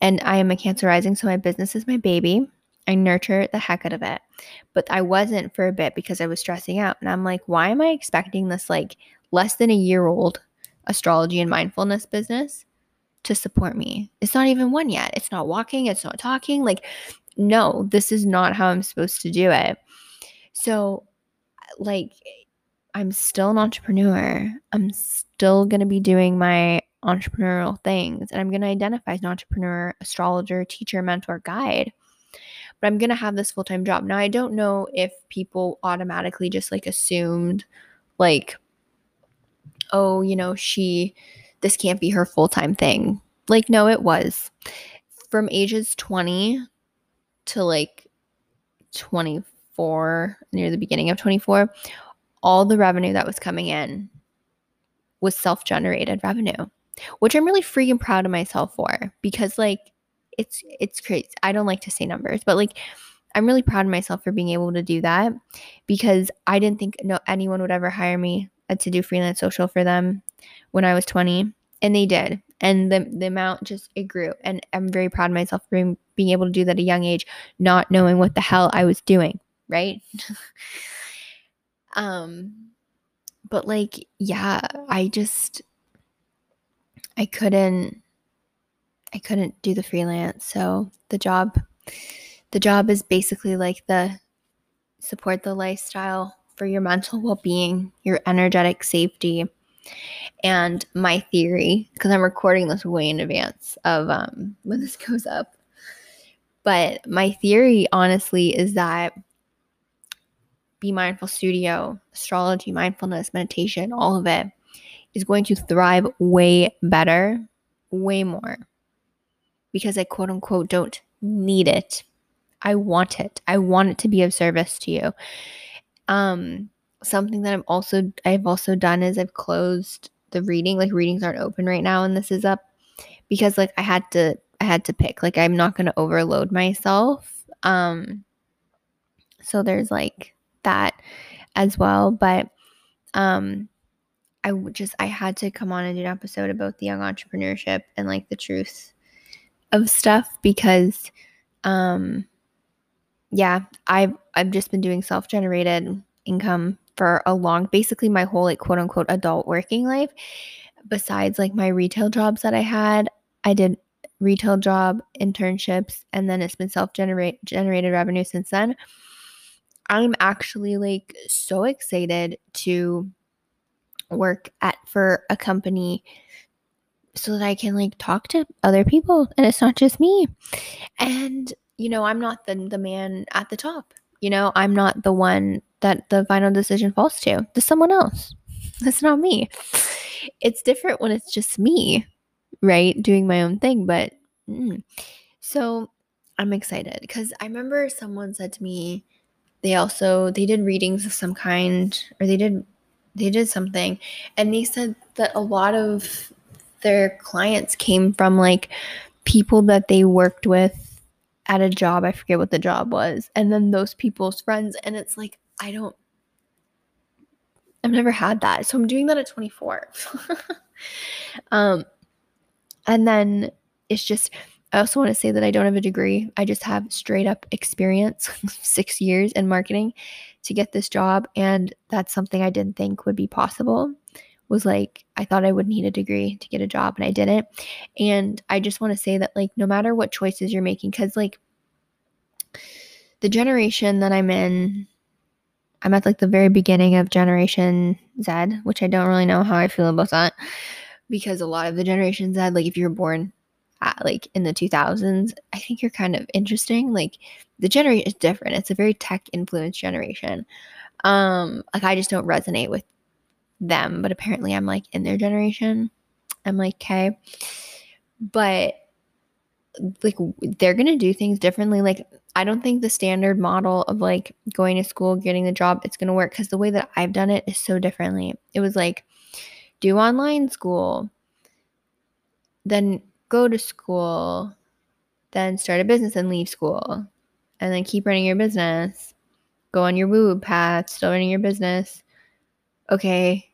Speaker 1: and i am a cancer rising so my business is my baby i nurture the heck out of it but i wasn't for a bit because i was stressing out and i'm like why am i expecting this like less than a year old astrology and mindfulness business to support me. It's not even one yet. It's not walking, it's not talking. Like no, this is not how I'm supposed to do it. So, like, I'm still an entrepreneur. I'm still going to be doing my entrepreneurial things and I'm going to identify as an entrepreneur, astrologer, teacher, mentor, guide. But I'm going to have this full time job. Now, I don't know if people automatically just like assumed, like, oh, you know, she, this can't be her full time thing. Like, no, it was. From ages 20 to like 24 24, near the beginning of 24, all the revenue that was coming in was self generated revenue, which I'm really freaking proud of myself for because, like, it's it's crazy. I don't like to say numbers, but like I'm really proud of myself for being able to do that because I didn't think no anyone would ever hire me uh, to do freelance social for them when I was 20 and they did. And the the amount just it grew and I'm very proud of myself for being, being able to do that at a young age not knowing what the hell I was doing, right? <laughs> um but like yeah, I just I couldn't I couldn't do the freelance. So the job the job is basically like the support the lifestyle for your mental well-being, your energetic safety. And my theory, because I'm recording this way in advance of um, <laughs> when this goes up. But my theory, honestly, is that Be Mindful Studio, astrology, mindfulness, meditation, all of it is going to thrive way better, way more because I quote unquote don't need it. I want it. I want it to be of service to you. Um, something that I'm also I've also done is I've closed the reading. Like readings aren't open right now and this is up because like I had to I had to pick. Like I'm not gonna overload myself. Um so there's like that as well. But um I just I had to come on and do an episode about the young entrepreneurship and like the truth of stuff because um yeah, I've I've just been doing self-generated income for a long basically my whole like quote unquote adult working life. Besides like my retail jobs that I had, I did retail job internships and then it's been self-generate generated revenue since then. I'm actually like so excited to work at for a company so that I can like talk to other people and it's not just me. And you know, I'm not the the man at the top. You know, I'm not the one that the final decision falls to. There's someone else. <laughs> That's not me. It's different when it's just me, right? Doing my own thing, but mm. so I'm excited because I remember someone said to me they also they did readings of some kind or they did they did something and they said that a lot of their clients came from like people that they worked with at a job. I forget what the job was. And then those people's friends. And it's like, I don't, I've never had that. So I'm doing that at 24. <laughs> um, and then it's just, I also want to say that I don't have a degree. I just have straight up experience, <laughs> six years in marketing to get this job. And that's something I didn't think would be possible was like I thought I would need a degree to get a job and I didn't. And I just want to say that like no matter what choices you're making cuz like the generation that I'm in I'm at like the very beginning of generation Z, which I don't really know how I feel about that because a lot of the generation Z like if you're born at, like in the 2000s, I think you're kind of interesting. Like the generation is different. It's a very tech influenced generation. Um like I just don't resonate with them, but apparently I'm like in their generation. I'm like, okay. But like they're to do things differently. Like I don't think the standard model of like going to school, getting the job, it's to work cuz the way that I've done it is so differently. It was like do online school, then go to school, then start a business and leave school, and then keep running your business. Go on your woo path, still running your business okay,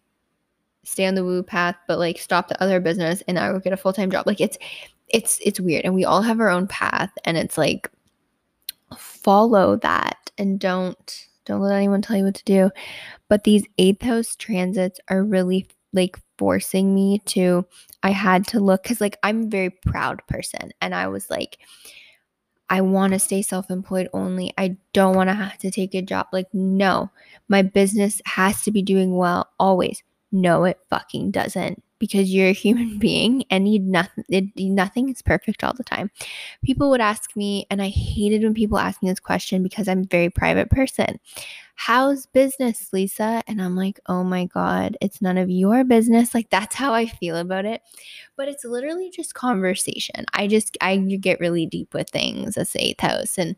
Speaker 1: stay on the woo path, but like stop the other business and I will get a full time job. Like it's it's it's weird and we all have our own path and it's like follow that and don't don't let anyone tell you what to do. But these eighth house transits are really like forcing me to I had to look cuz like I'm a very proud person and I was like I want to stay self employed only. I don't want to have to take a job. Like, no, my business has to be doing well always. No, it fucking doesn't because you're a human <laughs> being and nothing. It, nothing is perfect all the time. People would ask me, and I hated when people ask me this question because I'm a very private person. How's business, Lisa? And I'm like, oh my God, it's none of your business. Like, that's how I feel about it. But it's literally just conversation. I just, I get really deep with things as eighth house. And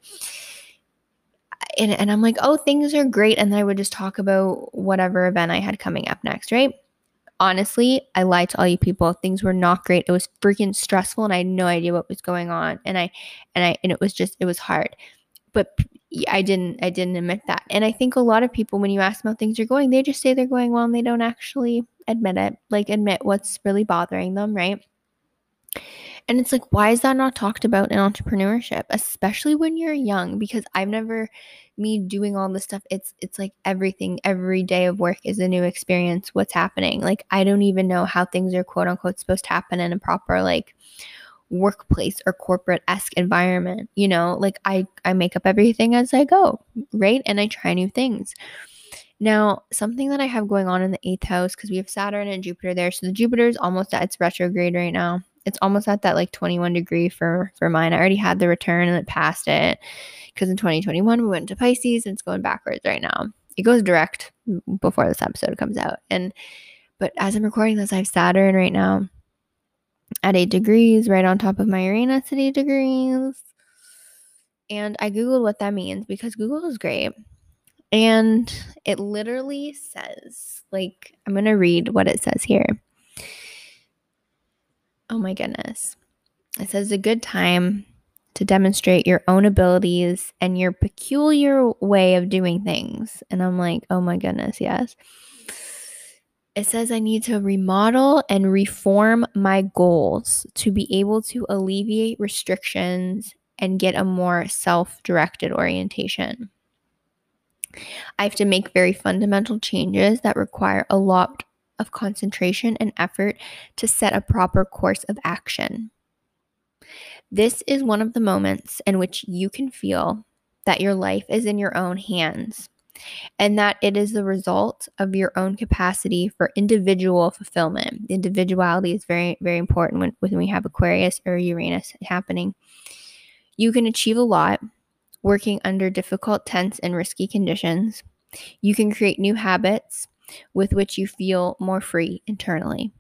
Speaker 1: and, and I'm like, oh, things are great. And then I would just talk about whatever event I had coming up next, right? Honestly, I lied to all you people. Things were not great. It was freaking stressful and I had no idea what was going on. And I and I and it was just it was hard. But I didn't I didn't admit that. And I think a lot of people when you ask them how things are going, they just say they're going well and they don't actually admit it. Like admit what's really bothering them, right? And it's like, why is that not talked about in entrepreneurship, especially when you're young? Because I've never me doing all this stuff. It's it's like everything, every day of work is a new experience. What's happening? Like I don't even know how things are quote unquote supposed to happen in a proper like workplace or corporate esque environment. You know, like I I make up everything as I go, right? And I try new things. Now, something that I have going on in the eighth house, because we have Saturn and Jupiter there. So the Jupiter is almost at its retrograde right now it's almost at that like 21 degree for for mine. I already had the return and it passed it because in 2021 we went to Pisces and it's going backwards right now. It goes direct before this episode comes out. And but as I'm recording this, I have Saturn right now at eight degrees, right on top of my Uranus at eight degrees. And I Googled what that means because Google is great. And it literally says, like, I'm going to read what it says here. Oh my goodness. It says a good time to demonstrate your own abilities and your peculiar way of doing things. And I'm like, oh my goodness, yes. It says I need to remodel and reform my goals to be able to alleviate restrictions and get a more self directed orientation. I have to make very fundamental changes that require a lot of concentration and effort to set a proper course of action. This is one of the moments in which you can feel that your life is in your own hands and that it is the result of your own capacity for individual fulfillment. Individuality is very, very important when, when we have Aquarius or Uranus happening. You can achieve a lot working under difficult, tense, and risky conditions. You can create new habits with which you feel more free internally.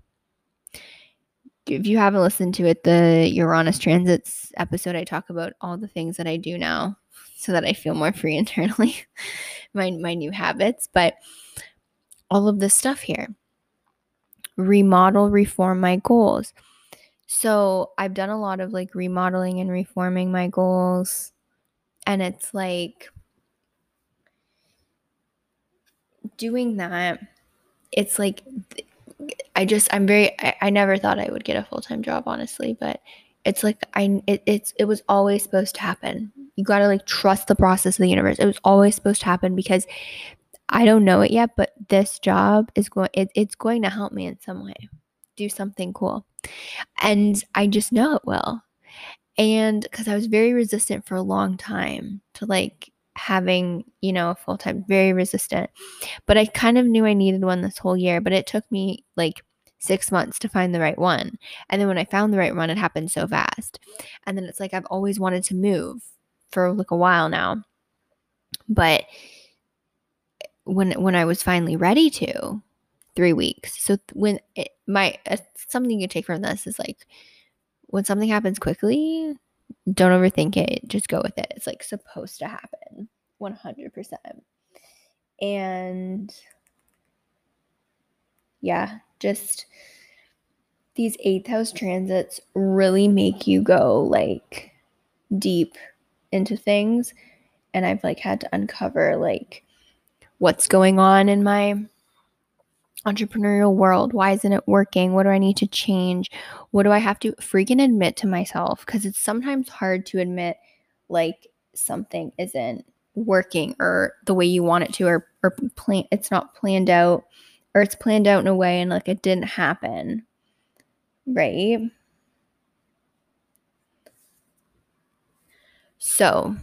Speaker 1: If you haven't listened to it, the Uranus transits episode, I talk about all the things that I do now so that I feel more free <laughs> internally, my, my new habits, but all of this stuff here. Remodel, reform my goals. So I've done a lot of like remodeling and reforming my goals. And it's like doing that, it's like I just I'm very I, I never thought I would get a full time job honestly, but it's like I it, it's it was always supposed to happen. You gotta like trust the process of the universe. It was always supposed to happen because I don't know it yet, but this job is going it, it's going to help me in some way. Do something cool. And I just know it will. And because I was very resistant for a long time to like having, you know, a full time, very resistant. But I kind of knew I needed one this whole year, but it took me like six months to find the right one. And then when I found the right one, it happened so fast. And then it's like I've always wanted to move for like a while now. But when when I was finally ready to, three weeks. So when it, my uh, something you take from this is like when something happens quickly, don't overthink it. Just go with it. It's like supposed to happen 100%. And yeah, just these eighth house transits really make you go like deep into things. And I've like had to uncover like what's going on in my entrepreneurial world? Why isn't it working? What do I need to change? What do I have to freaking admit to myself? Because it's sometimes hard to admit like something isn't working or the way you want it to or, or plan it's not planned out or it's planned out in a way and like it didn't happen. Right? So,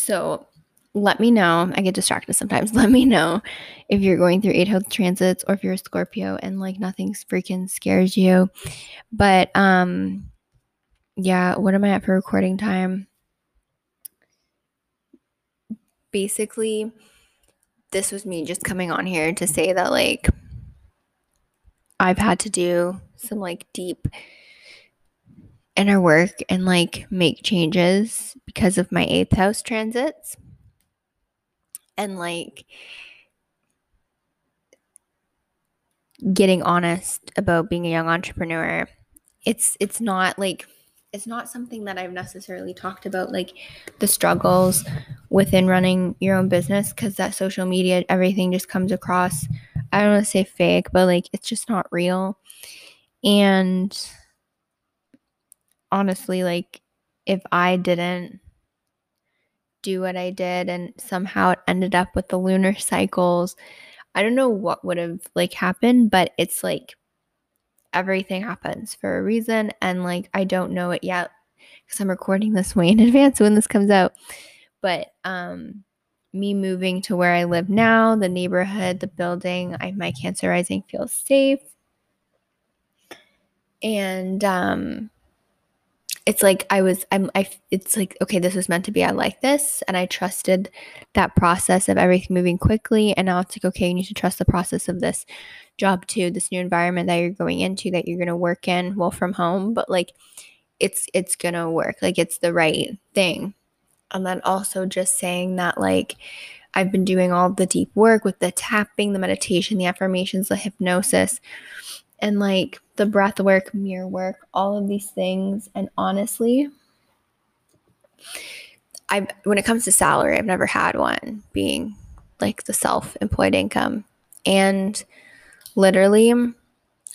Speaker 1: So let me know. I get distracted sometimes. <laughs> Let me know if you're going through eight house transits or if you're a Scorpio and like nothing freaking scares you. But um yeah, what am I at for recording time? Basically, this was me just coming on here to say that like I've had to do some like deep inner work and like make changes because of my eighth house transits. And like getting honest about being a young entrepreneur. It's it's not like it's not something that I've necessarily talked about like the struggles within running your own business cuz that social media everything just comes across I don't want to say fake, but like it's just not real. And honestly, like if I didn't do what I did and somehow it ended up with the lunar cycles, I don't know what would have like happened, but it's like everything happens for a reason and like I don't know it yet cuz I'm recording this way in <laughs> advance when this comes out. But um me moving to where I live now, the neighborhood, the building, I, my cancer rising feels safe. And um it's like I was I'm I it's like okay this was meant to be I like this and I trusted that process of everything moving quickly and now it's like okay you need to trust the process of this job too this new environment that you're going into that you're going to work in well from home but like it's it's going to work like it's the right thing. And then also just saying that like I've been doing all the deep work with the tapping the meditation the affirmations the hypnosis and like the breath work, mirror work, all of these things. And honestly, I when it comes to salary, I've never had one being like the self-employed income. And literally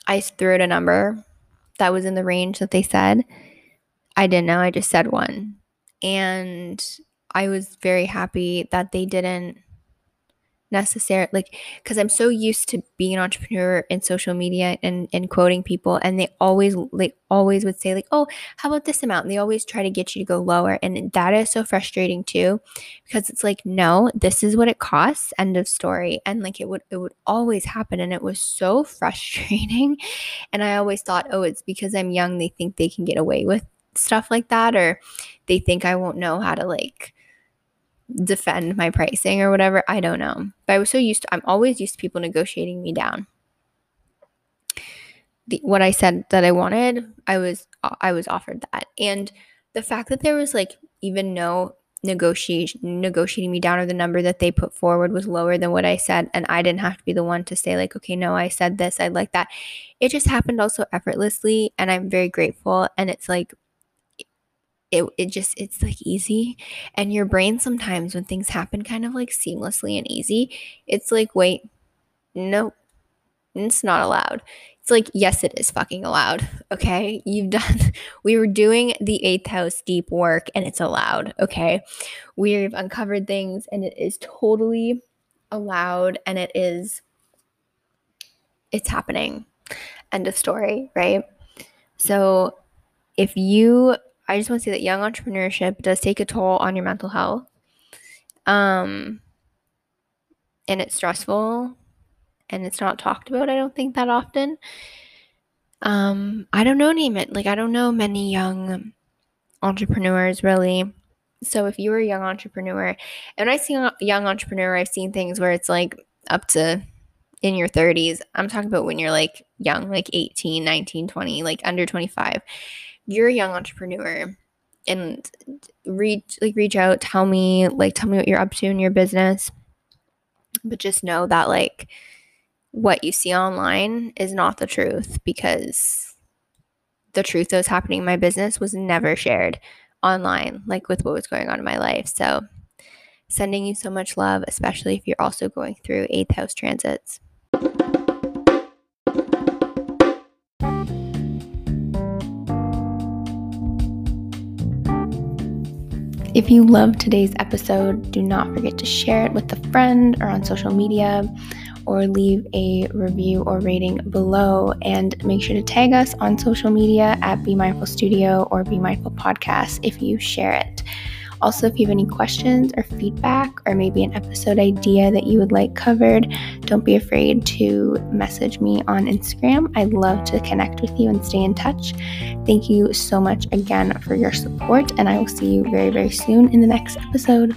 Speaker 1: I threw out a number that was in the range that they said. I didn't know, I just said one. And I was very happy that they didn't necessarily like because i'm so used to being an entrepreneur in social media and and quoting people and they always like always would say like oh how about this amount? And they always try to get you to go lower and that is so frustrating too because it's like no this is what it costs end of story and like it would it would always happen and it was so <laughs> frustrating and i always thought oh it's because i'm young they think they can get away with stuff like that or they think i won't know how to like defend my pricing or whatever. I don't know. But I was so used to, I'm always used to people negotiating me down. The, what I said that I wanted, I was I was offered that. And the fact that there was like even no negotiation negotiating me down or the number that they put forward was lower than what I said and I didn't have to be the one to say like okay no I said this I like that it just happened also effortlessly and I'm very grateful and it's like it, it just it's like easy. And your brain sometimes when things happen kind of like seamlessly and easy it's like wait no it's not allowed. It's like yes it is fucking allowed. Okay? You've <laughs> done we were doing the eighth house deep work and it's allowed okay? We've uncovered things and it is totally allowed and it is it's happening. End of story right? So if you I just want to say that young entrepreneurship does take a toll on your mental health. Um, and it's stressful and it's not talked about, I don't think, that often. Um, I don't know, name it. Like, I don't know many young entrepreneurs really. So, if you're a young entrepreneur, and I see a young entrepreneur, I've seen things where it's like up to in your 30s. I'm talking about when you're like young, like 18, 19, 20, like under 25 you're a young entrepreneur and reach like reach out tell me like tell me what you're up to in your business. But just know that like what you see online is not the truth because the truth that was happening in my business was never shared online like with what was going on in my life. So sending you so much love especially if you're also going through eighth house transits If you loved today's episode, do not forget to share it with a friend or on social media or leave a review or rating below. And make sure to tag us on social media at Be Mindful Studio or Be Mindful Podcast if you share it. Also, if you have any questions or feedback, or maybe an episode idea that you would like covered, don't be afraid to message me on Instagram. I'd love to connect with you and stay in touch. Thank you so much again for your support, and I will see you very, very soon in the next episode.